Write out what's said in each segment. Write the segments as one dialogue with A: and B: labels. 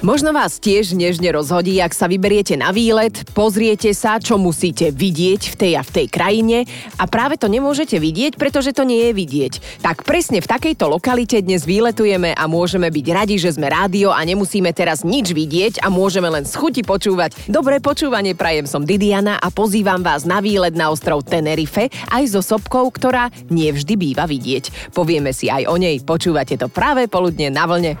A: Možno vás tiež nežne rozhodí, ak sa vyberiete na výlet, pozriete sa, čo musíte vidieť v tej a v tej krajine a práve to nemôžete vidieť, pretože to nie je vidieť. Tak presne v takejto lokalite dnes výletujeme a môžeme byť radi, že sme rádio a nemusíme teraz nič vidieť a môžeme len z chuti počúvať. Dobré počúvanie prajem som Didiana a pozývam vás na výlet na ostrov Tenerife aj so sopkou, ktorá nevždy býva vidieť. Povieme si aj o nej, počúvate to práve poludne na vlne.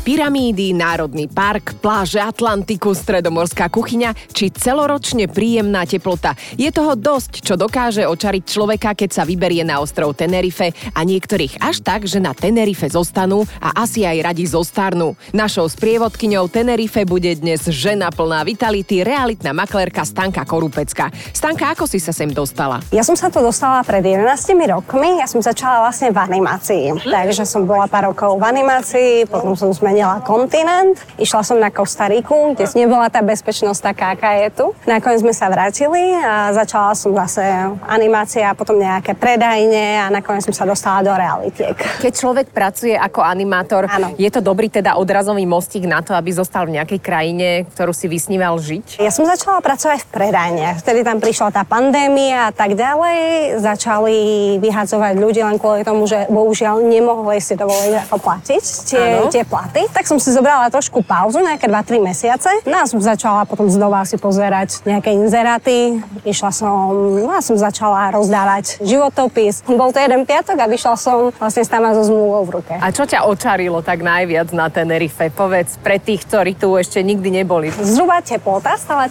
A: Pyramídy, Národný park, pláže Atlantiku, stredomorská kuchyňa či celoročne príjemná teplota. Je toho dosť, čo dokáže očariť človeka, keď sa vyberie na ostrov Tenerife a niektorých až tak, že na Tenerife zostanú a asi aj radi zostarnú. Našou sprievodkyňou Tenerife bude dnes žena plná vitality, realitná maklérka Stanka Korupecka. Stanka, ako si sa sem dostala?
B: Ja som sa tu dostala pred 11 rokmi. Ja som začala vlastne v animácii. Takže som bola pár rokov v animácii, potom som zmenila zmenila kontinent. Išla som na Kostariku, kde nebola tá bezpečnosť taká, aká je tu. Nakoniec sme sa vrátili a začala som zase animácia, potom nejaké predajne a nakoniec som sa dostala do realitiek.
A: Keď človek pracuje ako animátor, Áno. je to dobrý teda odrazový mostík na to, aby zostal v nejakej krajine, ktorú si vysníval žiť?
B: Ja som začala pracovať v predajniach. Vtedy tam prišla tá pandémia a tak ďalej. Začali vyhadzovať ľudí len kvôli tomu, že bohužiaľ nemohli si dovoliť platiť tie, tie platy tak som si zobrala trošku pauzu, nejaké 2-3 mesiace. Som začala potom znova si pozerať nejaké inzeráty. Išla som, no a som začala rozdávať životopis. Bol to jeden piatok a vyšla som vlastne stáva so zmluvou v ruke.
A: A čo ťa očarilo tak najviac na Tenerife? Povedz pre tých, ktorí tu ešte nikdy neboli.
B: Zhruba teplota, stále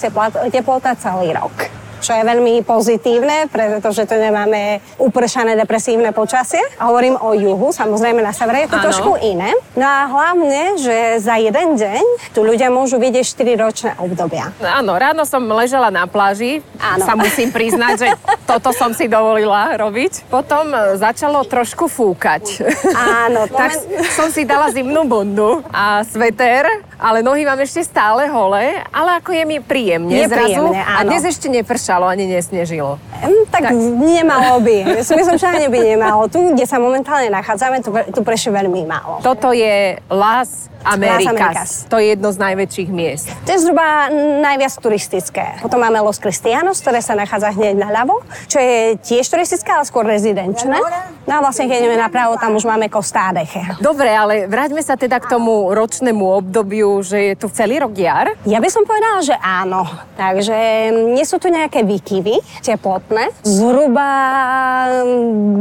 B: teplota celý rok čo je veľmi pozitívne, pretože tu nemáme upršané depresívne počasie. Hovorím o juhu, samozrejme na severe je to ano. trošku iné. No a hlavne, že za jeden deň tu ľudia môžu vidieť 4 ročné obdobia.
A: Áno, ráno som ležela na pláži, ano. sa musím priznať, že toto som si dovolila robiť. Potom e, začalo trošku fúkať.
B: Áno.
A: tak som si dala zimnú bundu a sveter, ale nohy mám ešte stále holé, ale ako je mi príjemne
B: je
A: zrazu.
B: Áno.
A: A dnes ešte nepršalo nepršalo, ani nesnežilo.
B: Mm, tak, tak nemalo by. Myslím, že ani by nemalo. Tu, kde sa momentálne nachádzame, tu, tu prešlo veľmi málo.
A: Toto je Las Amerikas. Amerikas. To je jedno z najväčších miest.
B: To je zhruba najviac turistické. Potom máme Los Cristianos, ktoré sa nachádza hneď naľavo, čo je tiež turistické, ale skôr rezidenčné. No a vlastne, keď ideme napravo, tam už máme Costa Deche.
A: Dobre, ale vráťme sa teda k tomu ročnému obdobiu, že je tu celý rok jar.
B: Ja by som povedala, že áno. Takže nie sú tu nejaké výkyvy teplotné. Zhruba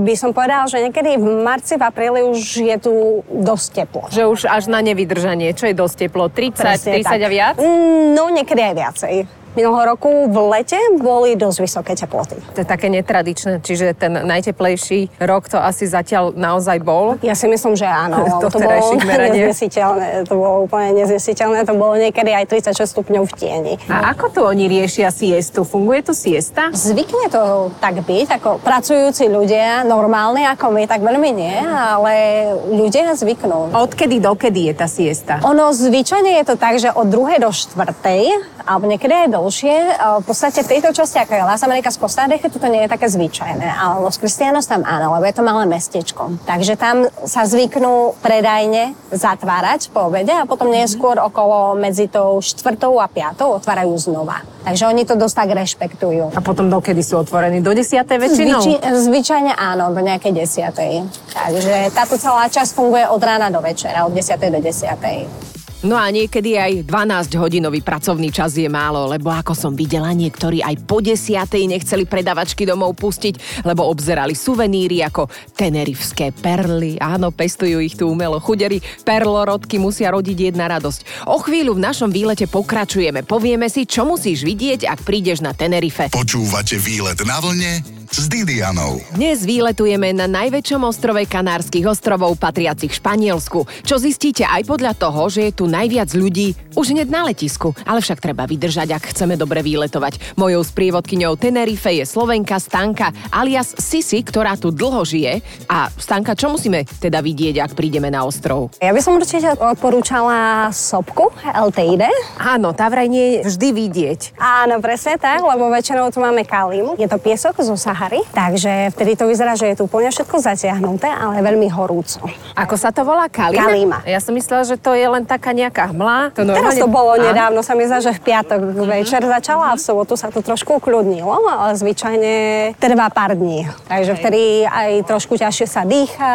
B: by som povedala, že niekedy v marci, v apríli už je tu dosť teplo.
A: Že už až na nevidenie vydržanie? Čo je dosť teplo? 30, Presne 30 tak. a viac?
B: Mm, no, niekedy aj viacej minulého roku v lete boli dosť vysoké teploty.
A: To je také netradičné, čiže ten najteplejší rok to asi zatiaľ naozaj bol?
B: Ja si myslím, že áno. to bolo neznesiteľné. To bolo úplne neznesiteľné. To bolo niekedy aj 36 stupňov v tieni.
A: A ako tu oni riešia siestu? Funguje tu siesta?
B: Zvykne to tak byť, ako pracujúci ľudia, normálni ako my, tak veľmi nie, ale ľudia zvyknú.
A: Odkedy dokedy je tá siesta?
B: Ono zvyčajne je to tak, že od druhej do štvrtej alebo niekedy aj dlhšie. V podstate v tejto časti, ako je Las Americas Costa Rica, toto nie je také zvyčajné, ale Los Cristianos tam áno, lebo je to malé mestečko. Takže tam sa zvyknú predajne zatvárať po obede a potom neskôr okolo medzi tou štvrtou a piatou otvárajú znova. Takže oni to dosť tak rešpektujú.
A: A potom dokedy sú otvorení? Do desiatej väčšinou? Zvyči,
B: zvyčajne áno, do nejakej desiatej. Takže táto celá časť funguje od rána do večera, od 10. do 10.
A: No a niekedy aj 12-hodinový pracovný čas je málo, lebo ako som videla, niektorí aj po desiatej nechceli predavačky domov pustiť, lebo obzerali suveníry ako tenerifské perly. Áno, pestujú ich tu umelo. Chuderi perlorodky musia rodiť jedna radosť. O chvíľu v našom výlete pokračujeme. Povieme si, čo musíš vidieť, ak prídeš na Tenerife.
C: Počúvate výlet na vlne s Didianou.
D: Dnes výletujeme na najväčšom ostrove Kanárskych ostrovov patriacich Španielsku, čo zistíte aj podľa toho, že je tu najviac ľudí už hneď na letisku. Ale však treba vydržať, ak chceme dobre výletovať. Mojou sprievodkyňou Tenerife je Slovenka Stanka alias Sisi, ktorá tu dlho žije. A Stanka, čo musíme teda vidieť, ak prídeme na ostrov?
B: Ja by som určite odporúčala sopku El Teide.
D: Áno, tá vraj nie je vždy vidieť.
B: Áno, presne tak, lebo väčšinou tu máme kalím. Je to piesok zo Sahary, takže vtedy to vyzerá, že je tu úplne všetko zatiahnuté, ale veľmi horúco.
D: Ako sa to volá? Kalima?
B: Kalima.
D: Ja som myslela, že to je len taká nejaká hmla. To
B: Teraz to bolo nedávno, sa mi zdá, že v piatok večer začala a v sobotu sa to trošku ukludnilo, ale zvyčajne trvá pár dní. Takže vtedy aj trošku ťažšie sa dýcha,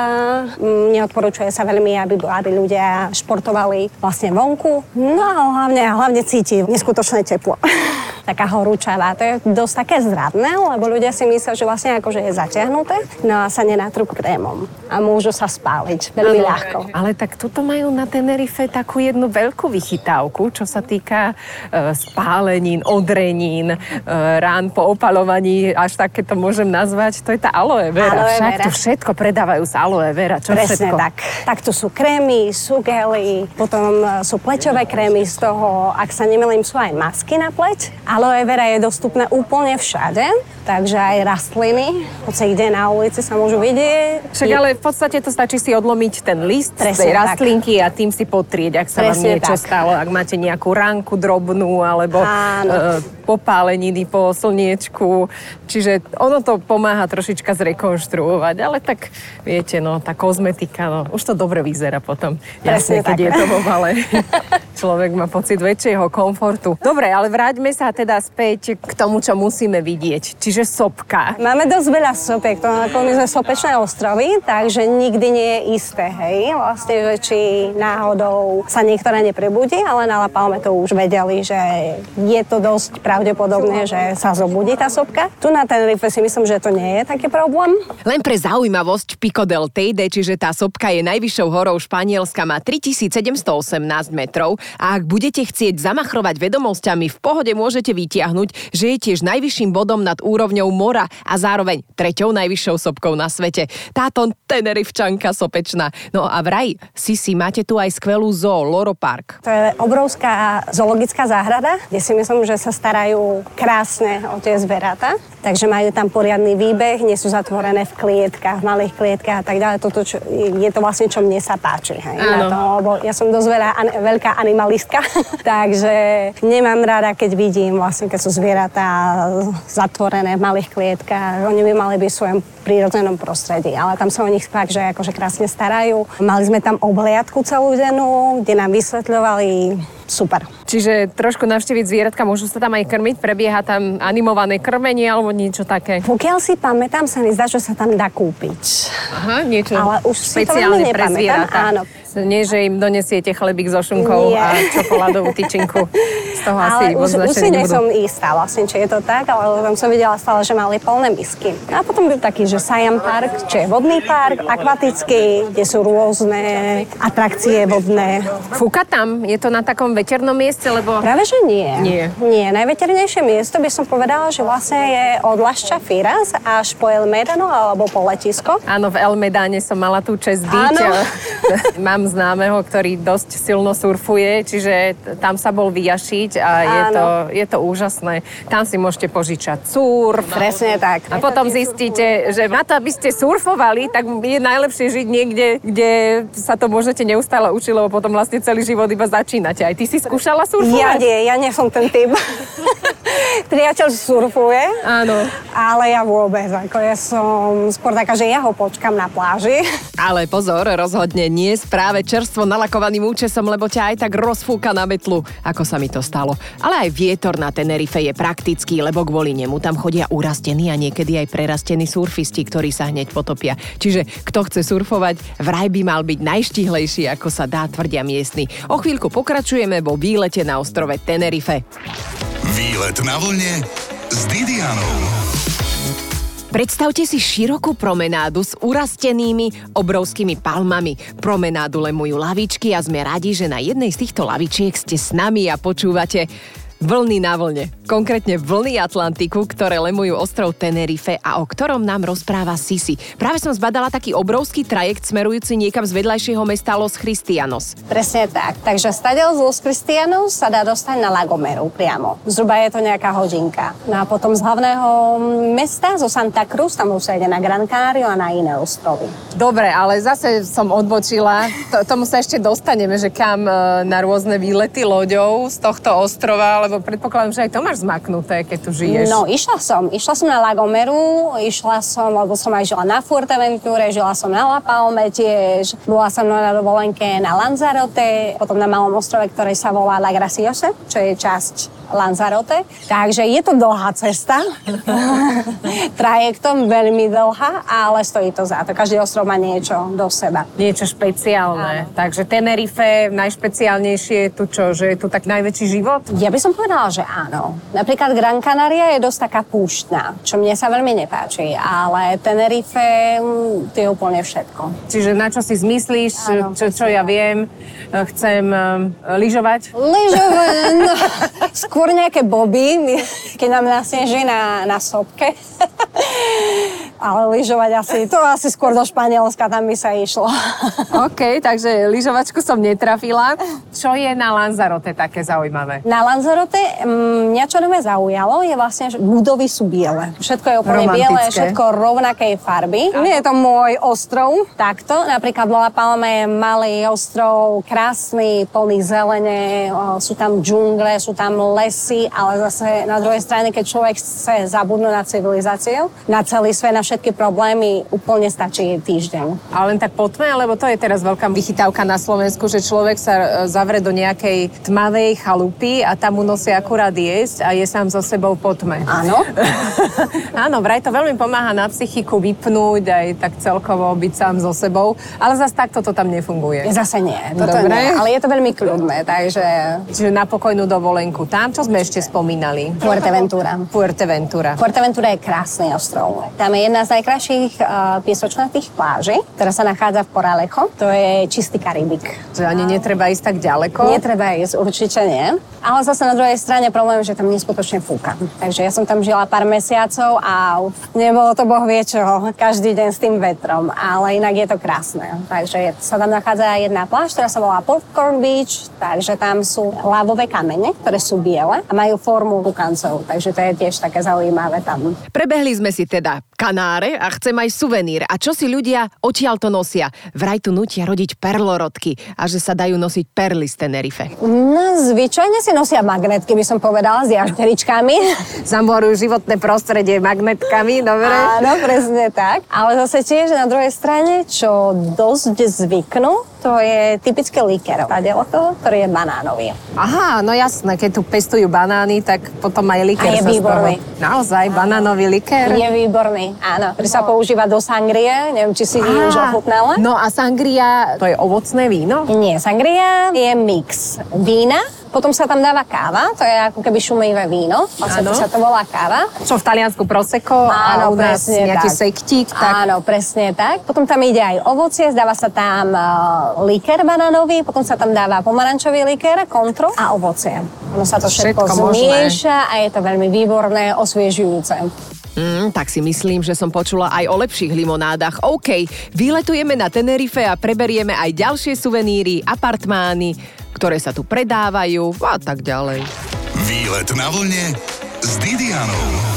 B: mm, neodporúčuje sa veľmi, aby, aby ľudia športovali vlastne vonku. No a hlavne, hlavne cíti neskutočné teplo. Taká horúčavá, to je dosť také zradné, lebo ľudia si myslia, že vlastne akože je zatiahnuté, no a sa nenatrú krémom a môžu sa spáliť veľmi ľahko.
D: Ale tak tuto majú na Tenerife takú jednu veľkú vychytávku, čo sa týka e, spálenín, odrenín, e, rán po opalovaní, až také to môžem nazvať, to je tá aloe vera.
B: Aloe
D: Však
B: vera.
D: tu všetko predávajú z aloe vera. Čo
B: Presne
D: všetko?
B: tak. Tak tu sú krémy, sú gely, potom e, sú pleťové krémy, z toho, ak sa nemýlim, sú aj masky na pleť. Aloe vera je dostupné úplne všade, takže aj rastliny, hoci kde na ulici sa môžu vidieť.
D: Však ale v podstate to stačí si odlomiť ten list z
B: Presne
D: tej
B: tak.
D: rastlinky a tým si potrieť, ak sa vám
B: Presne
D: niečo
B: tak.
D: stalo, ak máte nejakú ránku drobnú alebo
B: Áno.
D: e, popáleniny po slniečku. Čiže ono to pomáha trošička zrekonštruovať, ale tak viete, no, tá kozmetika, no, už to dobre vyzerá potom. Jasne,
B: Presne
D: keď
B: tak.
D: je to vo. Človek má pocit väčšieho komfortu. Dobre, ale vráťme sa teda späť k tomu, čo musíme vidieť. Čiže sopka.
B: Máme dosť veľa sopiek, to ako my sme sopečné ostrovy, takže nikdy nie je isté, hej, vlastne, že či náhodou sa niektorá neprebudí, ale na La Palme to už vedeli, že je to dosť pravdepodobné, že sa zobudí tá sopka. Tu na Tenerife si myslím, že to nie je taký problém.
D: Len pre zaujímavosť Pico del Teide, čiže tá sopka je najvyššou horou Španielska, má 3718 metrov a ak budete chcieť zamachrovať vedomosťami, v pohode môžete vytiahnuť, že je tiež najvyšším bodom nad úrovňou mora a zároveň treťou najvyššou sopkou na svete. Táto Tenerifčanka sopečná. No a vraj, Sisi, máte tu aj skvelú zoo, Loro Park.
B: To je obrovská zoologická záhrada, kde si myslím, že sa starajú krásne o tie zveratá. Takže majú tam poriadny výbeh, nie sú zatvorené v klietkách, v malých klietkách a tak ďalej. Toto čo, je to vlastne, čo mne sa páči. Hej, na to, lebo ja som dosť veľa, an, veľká animalistka, takže nemám rada, keď vidím vlastne, keď sú zvieratá zatvorené v malých klietkách. Oni by mali byť v svojom prírodzenom prostredí, ale tam sa o nich fakt, že akože krásne starajú. Mali sme tam obhliadku celú dennú, kde nám vysvetľovali super.
D: Čiže trošku navštíviť zvieratka, môžu sa tam aj krmiť, prebieha tam animované krmenie alebo niečo také.
B: Pokiaľ si pamätám, sa mi zdá, že sa tam dá kúpiť.
D: Aha, niečo
B: Ale už si to veľmi nepamätám, áno.
D: Nie, že im donesiete chlebík so šunkou
B: Nie.
D: a čokoládovú tyčinku. Z toho asi
B: Ale
D: moc
B: už, už si nie som istá vlastne, či je to tak, ale tam som videla stále, že mali plné misky. A potom byl taký, že Siam Park, čo je vodný park, akvatický, kde sú rôzne atrakcie vodné.
D: Fúka tam? Je to na takom veternom mieste, lebo...
B: Práve, že nie.
D: Nie.
B: Nie, najveternejšie miesto by som povedala, že vlastne je od Las Chafiras až po El Medano alebo po letisko.
D: Áno, v Elmedáne som mala tú čest byť.
B: Áno.
D: Mám známeho, ktorý dosť silno surfuje, čiže tam sa bol vyjašiť a je to, je to úžasné. Tam si môžete požičať surf.
B: Presne tak.
D: A potom zistíte, že na to, aby ste surfovali, tak je najlepšie žiť niekde, kde sa to môžete neustále učiť, lebo potom vlastne celý život iba začínate. Aj ty si skúšala
B: Ja
D: surfovať?
B: nie, ja nie som ten typ. Priateľ surfuje,
D: Áno.
B: ale ja vôbec. Ako ja som skôr taká, že ja ho počkam na pláži.
D: Ale pozor, rozhodne nie s práve čerstvo nalakovaným účesom, lebo ťa aj tak rozfúka na metlu, ako sa mi to stalo. Ale aj vietor na Tenerife je praktický, lebo kvôli nemu tam chodia urastení a niekedy aj prerastení surfisti, ktorí sa hneď potopia. Čiže kto chce surfovať, vraj by mal byť najštihlejší, ako sa dá, tvrdia miestni. O chvíľku pokračujeme vo výlete na ostrove Tenerife.
C: Výlet na vlne s Didianou.
D: Predstavte si širokú promenádu s urastenými obrovskými palmami. Promenádu lemujú lavičky a sme radi, že na jednej z týchto lavičiek ste s nami a počúvate Vlny na vlne. konkrétne vlny Atlantiku, ktoré lemujú ostrov Tenerife a o ktorom nám rozpráva Sisi. Práve som zbadala taký obrovský trajekt smerujúci niekam z vedľajšieho mesta Los Cristianos.
E: Presne tak. Takže stadiel z Los Cristianos sa dá dostať na Lagomeru priamo. Zhruba je to nejaká hodinka. No a potom z hlavného mesta, zo Santa Cruz, tam už sa ide na Gran Canaria a na iné ostrovy.
D: Dobre, ale zase som odbočila. To, tomu sa ešte dostaneme, že kam e, na rôzne výlety loďou z tohto ostrova, lebo predpokladám, že aj to máš zmaknuté, keď tu žiješ.
E: No, išla som. Išla som na Lagomeru, išla som, lebo som aj žila na Fuerteventure, žila som na La Palme tiež, bola som na dovolenke na Lanzarote, potom na malom ostrove, ktorý sa volá La Graciose, čo je časť Lanzarote. Takže je to dlhá cesta. Trajektom veľmi dlhá, ale stojí to za to. Každý ostrov má niečo do seba.
D: Niečo špeciálne. Áno. Takže Tenerife, najšpeciálnejšie je tu čo? Že je tu tak najväčší život?
E: Ja by som povedala, že áno. Napríklad Gran Canaria je dosť taká púštna, čo mne sa veľmi nepáči, ale Tenerife mm, to je úplne všetko.
D: Čiže na čo si zmyslíš, čo, čo ja viem, chcem um, lyžovať?
E: Lyžovať, no. Skôr nejaké boby, keď nám nasneží na, na sopke. Ale lyžovať asi, to asi skôr do Španielska, tam by sa išlo.
D: OK, takže lyžovačku som netrafila. Čo je na Lanzarote také zaujímavé?
E: Na Lanzarote mm, mňa čo nové zaujalo je vlastne, že budovy sú biele. Všetko je úplne biele, všetko rovnakej farby. Nie je to môj ostrov. Takto, napríklad La Palme je malý ostrov, krásny, plný zelene, sú tam džungle, sú tam les si, ale zase na druhej strane, keď človek chce zabudnúť na civilizáciu, na celý svet, na všetky problémy, úplne stačí týždeň.
D: Ale len tak po tme, lebo to je teraz veľká vychytávka na Slovensku, že človek sa e, zavre do nejakej tmavej chalupy a tam mu nosí akurát jesť a je sám so sebou po tme.
E: Áno.
D: Áno, vraj to veľmi pomáha na psychiku vypnúť aj tak celkovo byť sám so sebou, ale zase takto to tam nefunguje.
E: Zase nie, toto Dobre. nie, ale je to veľmi kľudné, takže...
D: Čiže na pokojnú dovolenku tam, čo sme ešte spomínali?
E: Fuerteventura.
D: Fuerteventura.
E: Fuerteventura je krásny ostrov. Tam je jedna z najkrajších uh, piesočnatých pláží, ktorá sa nachádza v Poralecho. To je čistý Karibik.
D: Že ani netreba ísť tak ďaleko?
E: Netreba ísť, určite nie. Ale zase na druhej strane problém, že tam neskutočne fúka. Takže ja som tam žila pár mesiacov a nebolo to boh vie čo, každý deň s tým vetrom, ale inak je to krásne. Takže sa tam nachádza jedna pláž, ktorá sa volá Popcorn Beach, takže tam sú lávové kamene, ktoré sú biele a majú formu kukancov, takže to je tiež také zaujímavé tam.
D: Prebehli sme si teda Kanáre a chcem aj suvenír. A čo si ľudia odtiaľ to nosia? Vraj tu nutia rodiť perlorodky a že sa dajú nosiť perly z Tenerife.
E: No, zvyčajne si nosia magnetky, by som povedala, s jašteričkami.
D: Zamborujú životné prostredie magnetkami, dobre?
E: Áno, presne tak. Ale zase tiež na druhej strane, čo dosť zvyknú, to je typické liker. to, ktorý je banánový.
D: Aha, no jasné, keď tu pestujú banány, tak potom aj liker
E: A je výborný.
D: Naozaj, banánový liker?
E: Je výborný, áno. Ktorý no. sa používa do sangrie, neviem, či si už ochutnala.
D: No a sangria, to je ovocné víno?
E: Nie, sangria je mix vína, potom sa tam dáva káva, to je ako keby šumivé víno. Vlastne to sa to volá káva.
D: Čo v Taliansku prosecco Áno, a u nás nejaký tak. sektík.
E: Tak... Áno, presne tak. Potom tam ide aj ovocie, dáva sa tam uh, liker banánový, potom sa tam dáva pomarančový liker, kontro a ovocie. Ono sa to všetko, všetko zmieša a je to veľmi výborné, osviežujúce.
D: Mm, tak si myslím, že som počula aj o lepších limonádach. OK, vyletujeme na Tenerife a preberieme aj ďalšie suveníry, apartmány, ktoré sa tu predávajú a tak ďalej.
C: Výlet na vlne s Didianou.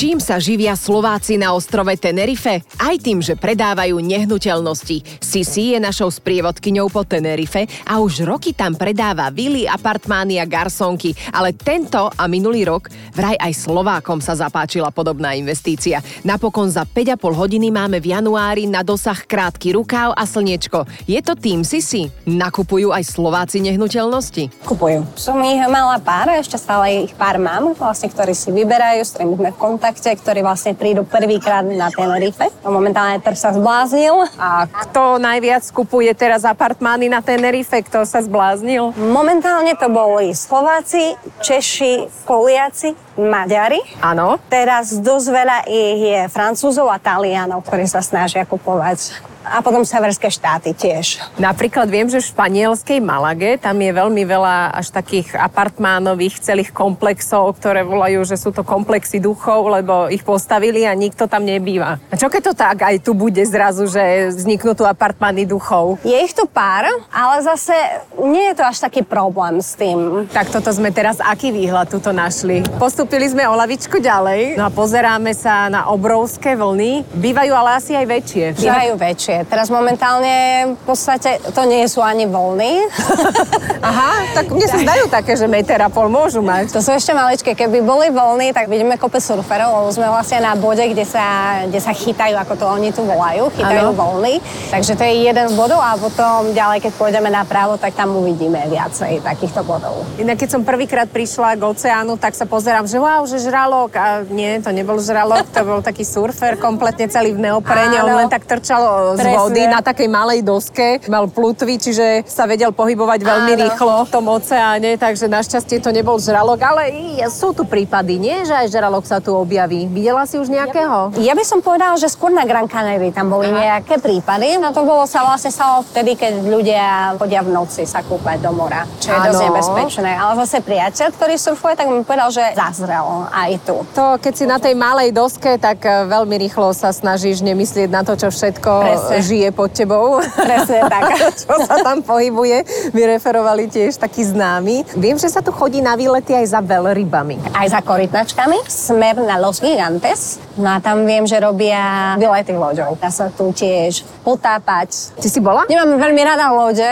D: Čím sa živia Slováci na ostrove Tenerife? Aj tým, že predávajú nehnuteľnosti. Sisi je našou sprievodkyňou po Tenerife a už roky tam predáva vily, apartmány a garsonky, ale tento a minulý rok vraj aj Slovákom sa zapáčila podobná investícia. Napokon za 5,5 hodiny máme v januári na dosah krátky rukáv a slniečko. Je to tým Sisi? Nakupujú aj Slováci nehnuteľnosti?
E: Kupujú. Som ich mala pár, ešte stále ich pár mám, vlastne, ktorí si vyberajú, s ktorými sme kontakte, ktorí vlastne prídu prvýkrát na Tenerife. No, momentálne trh sa zbláznil.
D: A kto najviac kupuje teraz apartmány na Tenerife? Kto sa zbláznil?
E: Momentálne to boli Slováci, Češi, Poliaci, Maďari.
D: Áno.
E: Teraz dosť veľa ich je Francúzov a Talianov, ktorí sa snažia kupovať a potom severské štáty tiež.
D: Napríklad viem, že v španielskej Malage tam je veľmi veľa až takých apartmánových celých komplexov, ktoré volajú, že sú to komplexy duchov, lebo ich postavili a nikto tam nebýva. A čo keď to tak aj tu bude zrazu, že vzniknú tu apartmány duchov?
E: Je ich tu pár, ale zase nie je to až taký problém s tým.
D: Tak toto sme teraz aký výhľad tuto našli? Postupili sme o lavičku ďalej no a pozeráme sa na obrovské vlny. Bývajú ale asi aj väčšie.
E: Bývajú väčšie. Teraz momentálne v podstate to nie sú ani voľny.
D: Aha, tak mne sa zdajú také, že meter a pol môžu mať.
E: To sú ešte maličké. Keby boli voľny, tak vidíme kope surferov, lebo sme vlastne na bode, kde sa, kde sa chytajú, ako to oni tu volajú, chytajú ano. voľny. Takže to je jeden z bodov a potom ďalej, keď pôjdeme napravo, tak tam uvidíme viacej takýchto bodov.
D: Inak keď som prvýkrát prišla k oceánu, tak sa pozerám, že wow, že žralok. A nie, to nebol žralok, to bol taký surfer, kompletne celý v neoprene. On len tak trčal z vody na takej malej doske. Mal plutvy, čiže sa vedel pohybovať veľmi Áno. rýchlo v tom oceáne, takže našťastie to nebol žralok, ale sú tu prípady, nie? Že aj žralok sa tu objaví. Videla si už nejakého?
E: Ja by som povedala, že skôr na Gran Canaria tam boli Aha. nejaké prípady. No to bolo sa vlastne stalo vtedy, keď ľudia chodia v noci sa kúpať do mora, čo je ano. dosť nebezpečné. Ale zase priateľ, ktorý surfuje, tak mi povedal, že zazrel aj tu.
D: To, keď si na tej malej doske, tak eh, veľmi rýchlo sa snažíš nemyslieť na to, čo všetko Presne. žije pod tebou.
E: Presne tak.
D: čo sa tam pohybuje. Vyreferovali tiež takí známi. Viem, že sa tu chodí na výlety aj za veľrybami.
E: Aj za korytnačkami. Smer na Los Gigantes. No a tam viem, že robia výlety loďou. Dá sa tu tiež potápať.
D: Ty si bola?
E: Nemám veľmi rada lode,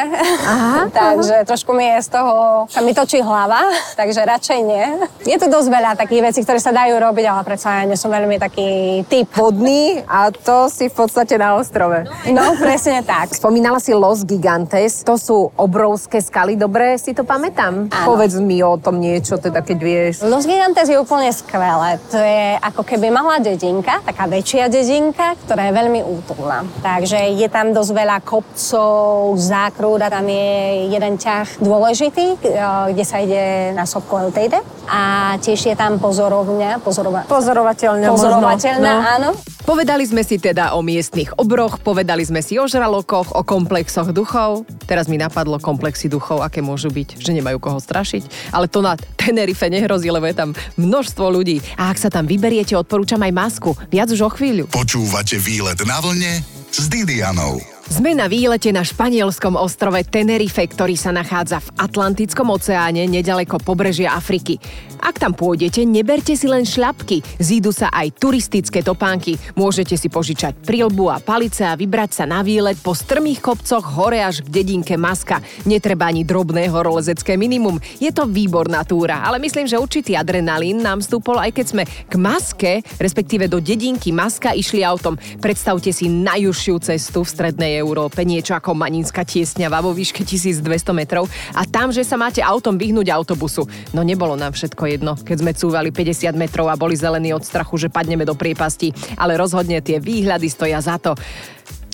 E: aha, takže aha. trošku mi je z toho, sa mi točí hlava, takže radšej nie. Je tu dosť veľa takých vecí, ktoré sa dajú robiť, ale predsa ja nie som veľmi taký typ.
D: Vodný a to si v podstate na ostrove.
E: No, presne tak.
D: Spomínala si Los Gigantes, to sú obrovské skaly, dobre si to pamätám? Áno. Povedz mi o tom niečo, teda keď vieš.
E: Los Gigantes je úplne skvelé. To je ako keby malá dedinka, taká väčšia dedinka, ktorá je veľmi útulná. Takže je tam dosť veľa kopcov, zákrúd a tam je jeden ťah dôležitý, eh, kde sa ide na sopku El Teide. A tiež je tam pozorovňa, pozorova-
D: pozorovateľňa.
E: Pozorovateľná, no. áno.
D: Povedali sme si teda o miestnych obroch, povedali sme si o žralokoch, o komplexoch duchov. Teraz mi napadlo komplexy duchov, aké môžu byť, že nemajú koho strašiť. Ale to na Tenerife nehrozí, lebo je tam množstvo ľudí. A ak sa tam vyberiete, odporúčam aj masku. Viac už o chvíľu.
C: Počúvate výlet na vlne s Didianou.
D: Sme na výlete na španielskom ostrove Tenerife, ktorý sa nachádza v Atlantickom oceáne nedaleko pobrežia Afriky. Ak tam pôjdete, neberte si len šľapky, zídu sa aj turistické topánky. Môžete si požičať prilbu a palice a vybrať sa na výlet po strmých kopcoch hore až k dedinke Maska. Netreba ani drobné horolezecké minimum. Je to výborná túra, ale myslím, že určitý adrenalín nám vstúpol aj keď sme k Maske, respektíve do dedinky Maska išli autom. Predstavte si najúžšiu cestu v strednej Európe, niečo ako Maninská tiesňava vo výške 1200 metrov a tam, že sa máte autom vyhnúť autobusu. No nebolo nám všetko jedno, keď sme cúvali 50 metrov a boli zelení od strachu, že padneme do priepasti, ale rozhodne tie výhľady stoja za to.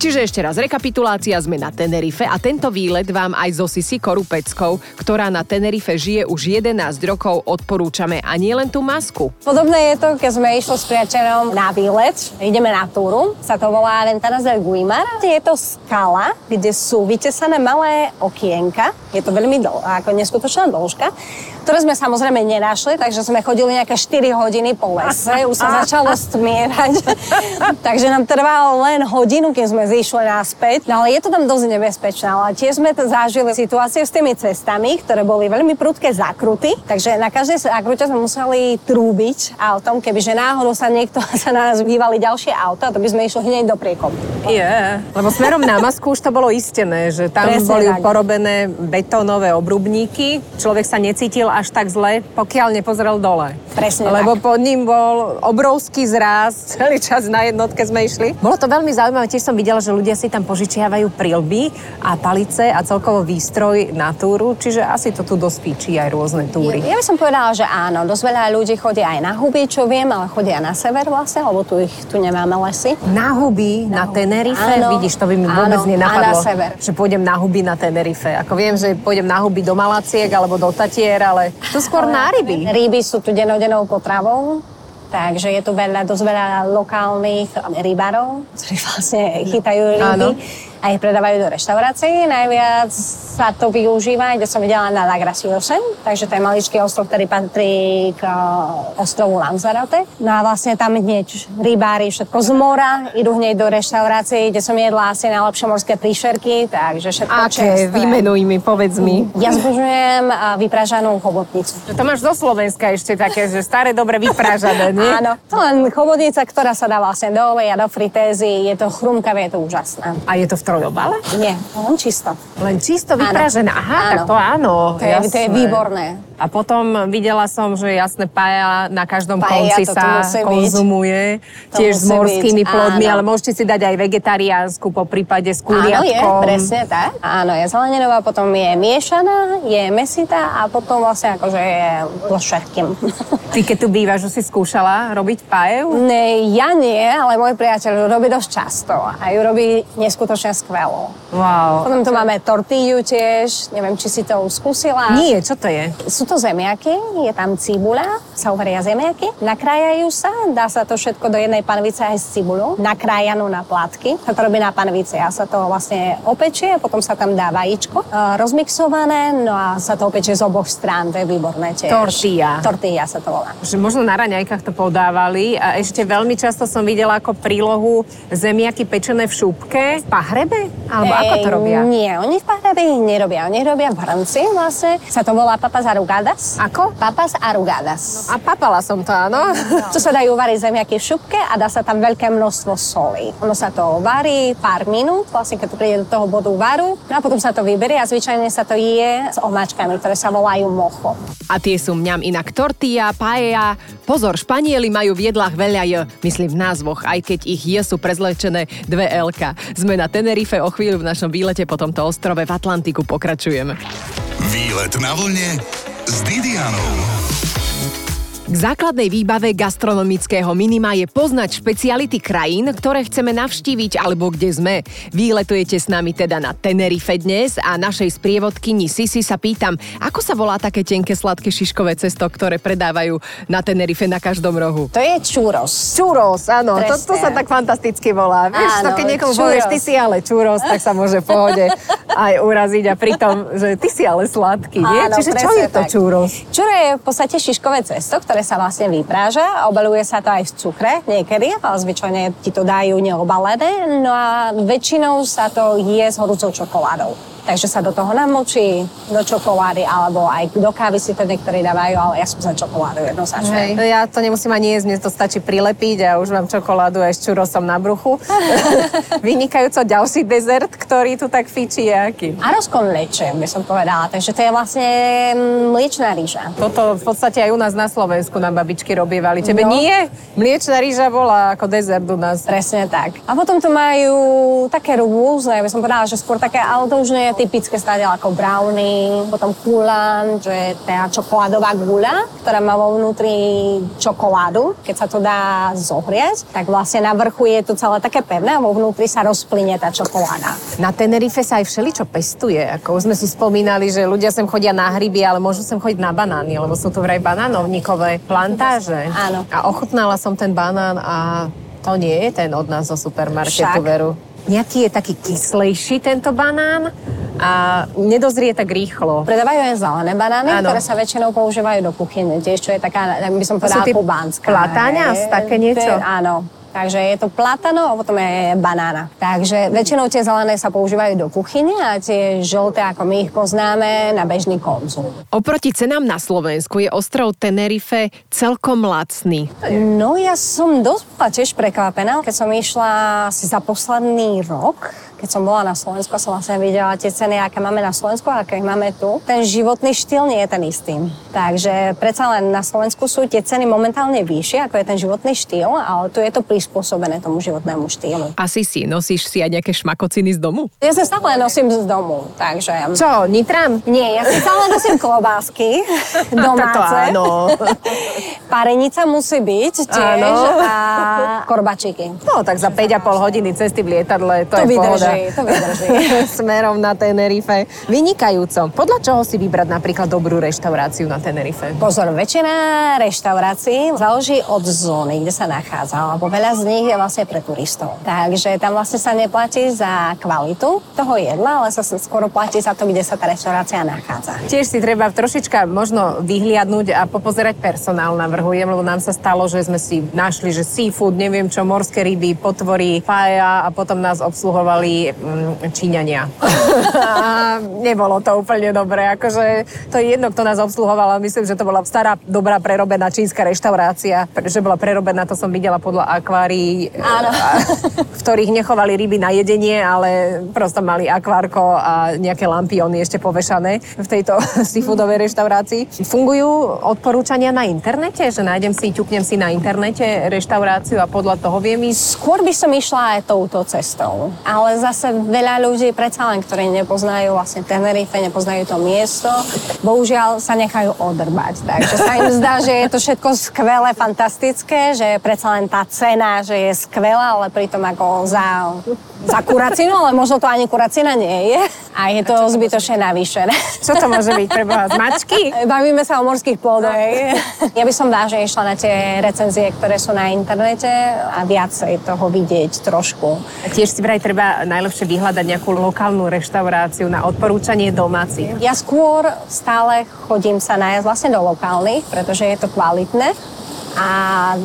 D: Čiže ešte raz, rekapitulácia, sme na Tenerife a tento výlet vám aj zo Sisi Korupeckou, ktorá na Tenerife žije už 11 rokov, odporúčame. A nie len tú masku.
E: Podobné je to, keď sme išli s priateľom na výlet, ideme na túru, sa to volá Ventanas del Guimar. Je to skala, kde sú vytesané malé okienka, je to veľmi dl- ako neskutočná dĺžka, ktoré sme samozrejme nenašli, takže sme chodili nejaké 4 hodiny po lese, už sa začalo stmierať, takže nám trvalo len hodinu, keď sme zišli naspäť. No ale je to tam dosť nebezpečné, ale tiež sme zažili situáciu s tými cestami, ktoré boli veľmi prudké zakruty, takže na každej zakrute sme museli trúbiť autom, kebyže náhodou sa niekto sa na nás bývali ďalšie auto, to by sme išli hneď do priekopu.
D: Je, yeah. lebo smerom na masku už to bolo istené, že tam Presne boli tak. porobené betónové obrubníky, človek sa necítil až tak zle, pokiaľ nepozrel dole.
E: Presne
D: Lebo
E: tak.
D: pod ním bol obrovský zráz, celý čas na jednotke sme išli. Bolo to veľmi zaujímavé, tiež som videla, že ľudia si tam požičiavajú prilby a palice a celkovo výstroj na túru, čiže asi to tu dosť píči aj rôzne túry.
E: Ja, ja by som povedala, že áno, dosť veľa ľudí chodí aj na huby, čo viem, ale chodia na sever vlastne, lebo tu ich tu nemáme lesy.
D: Na huby, na, na Tenerife, áno, vidíš, to by mi vôbec áno, nenapadlo,
E: a na sever.
D: že pôjdem na huby na Tenerife. Ako viem, že pôjdem na huby do Malaciek alebo do Tatier, ale tu skôr na ryby.
E: Ryby sú tu denodenou potravou takže je tu veľa, dosť veľa lokálnych rybárov, ktorí vlastne chytajú ryby. Áno a ich predávajú do reštaurácií. Najviac sa to využíva, kde som videla na Lagrasiosem, takže to je maličký ostrov, ktorý patrí k eh, ostrovu Lanzarote. No a vlastne tam hneď rybári všetko z mora, idú hneď do reštaurácií, kde som jedla asi najlepšie morské príšerky, takže všetko
D: Aké? Čerstvé. Vymenuj mi, povedz mi.
E: Ja zbožujem eh, vypražanú chobotnicu.
D: To máš zo Slovenska ešte také, že staré dobre vypražané, nie?
E: Áno, to len chobotnica, ktorá sa dá vlastne do oleja, do fritézy, je to chrumkavé, je to úžasné.
D: A je to v trojobale?
E: Nie, len čisto.
D: Len čisto vypražené. Aha, áno. tak to áno.
E: To je, to je výborné.
D: A potom videla som, že jasné paja na každom paja, konci sa konzumuje. To tiež s morskými byť. plodmi, áno. ale môžete si dať aj vegetariánsku po prípade s kuliatkom.
E: Áno, je, presne tak. Áno, je zeleninová, potom je miešaná, je mesitá a potom vlastne akože je so všetkým.
D: Ty keď tu bývaš, už si skúšala robiť paev?
E: Ne, ja nie, ale môj priateľ robí dosť často a ju robí neskutočne skvelo.
D: Wow.
E: Potom tu máme tortillu tiež, neviem, či si to skúsila.
D: Nie, čo to je?
E: Sú to zemiaky, je tam cibula, sa uvaria zemiaky, nakrájajú sa, dá sa to všetko do jednej panvice aj s cibulou, nakrájanú na plátky, sa to robí na panvice a sa to vlastne opečie, potom sa tam dá vajíčko, e, rozmixované, no a sa to opečie z oboch strán, to je výborné tiež.
D: Tortilla.
E: Tortilla sa to volá.
D: Že možno na raňajkách to podávali a ešte veľmi často som videla ako prílohu zemiaky pečené v šupke. V pahrebe? Alebo Ej, ako to robia?
E: Nie, oni v pahrebe nerobia. Oni robia v hrnci vlastne. Sa to volá papas arrugadas.
D: Ako?
E: Papas arrugadas.
D: No, a papala som to, áno.
E: No. Tu sa dajú variť zemiaky v šupke a dá sa tam veľké množstvo soli. Ono sa to varí pár minút, vlastne keď to príde do toho bodu varu. No a potom sa to vyberie a zvyčajne sa to je s omáčkami, ktoré sa volajú mocho.
D: A tie sú mňam inak tortilla, paella. Pozor, Španieli majú v jedlách veľa j, myslím v názvoch, aj keď ich je sú prezlečené dve Lka. Sme na Tenerife, o chvíľu v našom výlete po tomto ostrove v Atlantiku pokračujeme.
C: Výlet na vlne s Didianou.
D: K základnej výbave gastronomického minima je poznať špeciality krajín, ktoré chceme navštíviť alebo kde sme. Výletujete s nami teda na Tenerife dnes a našej sprievodkyni Sisi sa pýtam, ako sa volá také tenké sladké šiškové cesto, ktoré predávajú na Tenerife na každom rohu?
E: To je čúros.
D: Čúros, áno, to, to sa tak fantasticky volá. Vieš, áno, to keď niekomu povieš, ty si ale čúros, tak sa môže v pohode aj uraziť a pritom, že ty si ale sladký, nie? Áno, Čiže čo je to čúros?
E: Čúro je v podstate šiškové cesto, ktoré sa vlastne vypráža. Obaluje sa to aj v cukre niekedy, ale zvyčajne ti to dajú neobalené. No a väčšinou sa to je s horúcou čokoládou. Takže sa do toho namočí, do čokolády, alebo aj do kávy si to niektorí dávajú, ale ja som za čokoládu jednoznačne.
D: No ja to nemusím ani jesť, mne to stačí prilepiť a už mám čokoládu aj s čurosom na bruchu. Vynikajúco ďalší dezert, ktorý tu tak fičí, je aký?
E: Arroz con leche, by som povedala. Takže to je vlastne mm, mliečná rýža.
D: Toto v podstate aj u nás na Slovensku nám babičky robievali. Tebe no. nie? Mliečná rýža bola ako dezert u nás.
E: Presne tak. A potom tu majú také rôzne, by som povedala, že skôr také, ale to už nie je typické stádial ako brownie, potom kulan, že je tá čokoládová guľa, ktorá má vo vnútri čokoládu. Keď sa to dá zohriať, tak vlastne na vrchu je to celé také pevné a vo vnútri sa rozplynie tá čokoláda.
D: Na Tenerife sa aj všeličo pestuje. Ako už sme si spomínali, že ľudia sem chodia na hryby, ale môžu sem chodiť na banány, lebo sú tu vraj banánovníkové plantáže.
E: Áno.
D: A ochutnala som ten banán a to nie je ten od nás zo supermarketu, Však. veru. Nejaký je taký kyslejší tento banán a nedozrie tak rýchlo.
E: Predávajú aj zelené banány, ano. ktoré sa väčšinou používajú do kuchyne, tiež, čo je taká, by som povedala, kubánska.
D: Platáňa, také niečo?
E: Áno, Takže je to platano a potom je banána. Takže väčšinou tie zelené sa používajú do kuchyne a tie žlté, ako my ich poznáme, na bežný konzum.
D: Oproti cenám na Slovensku je ostrov Tenerife celkom lacný.
E: No ja som dosť tiež prekvapená, keď som išla asi za posledný rok keď som bola na Slovensku, som vlastne videla tie ceny, aké máme na Slovensku a aké máme tu. Ten životný štýl nie je ten istý. Takže predsa len na Slovensku sú tie ceny momentálne vyššie, ako je ten životný štýl, ale tu je to prispôsobené tomu životnému štýlu.
D: Asi si nosíš si aj nejaké šmakociny z domu?
E: Ja sa stále nosím z domu, takže...
D: Čo, nitram?
E: Nie, ja si stále nosím klobásky domáce.
D: áno.
E: Parenica musí byť tiež áno. a korbačiky.
D: No, tak za 5,5 hodiny cesty v lietadle to, to je vydrží.
E: To vydrží.
D: Smerom na Tenerife. Vynikajúco. Podľa čoho si vybrať napríklad dobrú reštauráciu na Tenerife?
E: Pozor, väčšina reštaurácií záleží od zóny, kde sa nachádza, lebo veľa z nich je vlastne pre turistov. Takže tam vlastne sa neplatí za kvalitu toho jedla, ale sa skoro platí za to, kde sa tá reštaurácia nachádza.
D: Tiež si treba trošička možno vyhliadnúť a popozerať personál navrhujem, lebo nám sa stalo, že sme si našli, že seafood, neviem čo, morské ryby, potvory, paja a potom nás obsluhovali mm, Číňania. a nebolo to úplne dobré. Akože to je jedno, kto nás obsluhoval, ale myslím, že to bola stará, dobrá, prerobená čínska reštaurácia. Že bola prerobená, to som videla podľa akvárií, v ktorých nechovali ryby na jedenie, ale prosto mali akvárko a nejaké lampiony ešte povešané v tejto seafoodovej reštaurácii. Fungujú odporúčania na internete? Že nájdem si, ťuknem si na internete reštauráciu a podľa toho viem ísť?
E: Skôr by som išla aj touto cestou. Ale zase veľa ľudí, predsa len, ktorí nepoznajú vlastne Tenerife, nepoznajú to miesto, bohužiaľ sa nechajú odrbať. Takže sa im zdá, že je to všetko skvelé, fantastické, že predsa len tá cena, že je skvelá, ale pritom ako za, za kuracinu, ale možno to ani kuracina nie je. A je to zbytočne navýšené.
D: Čo to môže byť pre Boha? Z mačky?
E: Bavíme sa o morských plodoch. Ja by som vážne išla na tie recenzie, ktoré sú na internete a viacej toho vidieť trošku.
D: A tiež si vraj treba najlepšie vyhľadať nejakú lokálnu reštauráciu na odporúčanie domácich.
E: Ja skôr stále chodím sa nájsť vlastne do lokálnych, pretože je to kvalitné a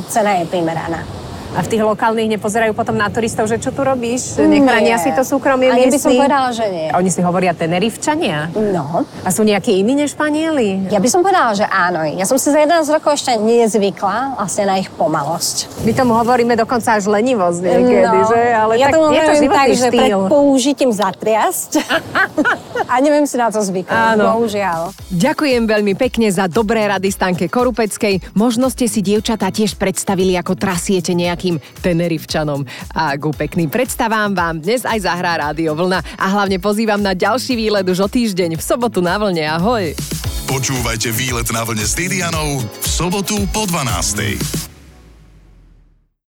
E: cena je primeraná.
D: A v tých lokálnych nepozerajú potom na turistov, že čo tu robíš? Nechránia si to súkromie
E: Ani by som povedala, že nie.
D: Oni si hovoria Tenerifčania?
E: No,
D: A sú nejakí iní než Španieli?
E: ja by som povedala, že áno. Ja som si za 11 rokov ešte nezvykla vlastne na ich pomalosť.
D: My tomu hovoríme dokonca až lenivosť niekedy, že? Ale
E: ja
D: tak
E: tomu
D: je to
E: tak, že pred
D: štýl.
E: použitím zatriasť a neviem si na to zvyknúť,
D: Áno.
E: bohužiaľ.
D: Ďakujem veľmi pekne za dobré rady Stanke Korupeckej. Možno ste si dievčatá tiež predstavili, ako trasiete nejakým Tenerifčanom. A ku pekným predstavám vám dnes aj zahrá Rádio Vlna. A hlavne pozývam na ďalší výlet už o týždeň v sobotu na Vlne. Ahoj!
C: Počúvajte výlet na vlne s Didianou v sobotu po 12.